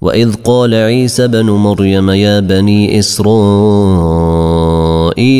وإذ قال عيسى بن مريم يا بني إسرائيل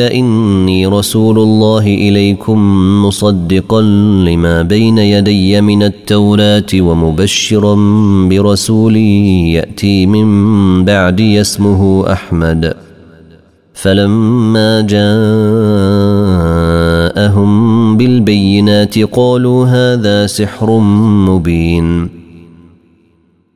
إني رسول الله إليكم مصدقا لما بين يدي من التوراة ومبشرا برسول يأتي من بعدي اسمه أحمد. فلما جاءهم بالبينات قالوا هذا سحر مبين.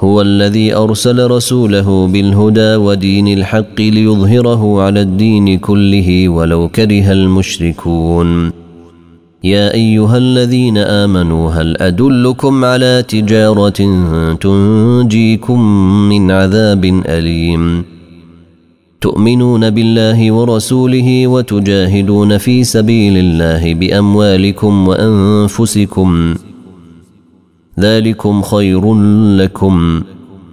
هو الذي أرسل رسوله بالهدى ودين الحق ليظهره على الدين كله ولو كره المشركون. يا أيها الذين آمنوا هل أدلكم على تجارة تنجيكم من عذاب أليم؟ تؤمنون بالله ورسوله وتجاهدون في سبيل الله بأموالكم وأنفسكم. ذلكم خير لكم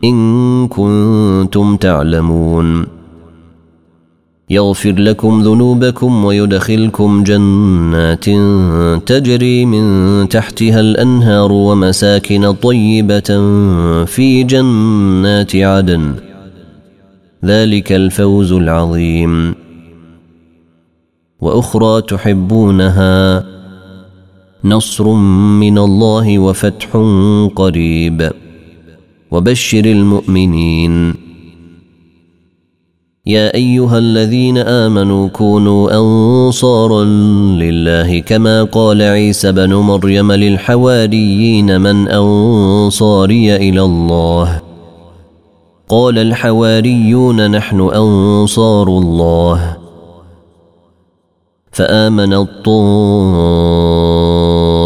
إن كنتم تعلمون. يغفر لكم ذنوبكم ويدخلكم جنات تجري من تحتها الأنهار ومساكن طيبة في جنات عدن. ذلك الفوز العظيم. وأخرى تحبونها نصر من الله وفتح قريب. وبشر المؤمنين. يا أيها الذين آمنوا كونوا أنصارا لله كما قال عيسى بن مريم للحواريين من أنصاري إلى الله؟ قال الحواريون نحن أنصار الله. فآمن الطائف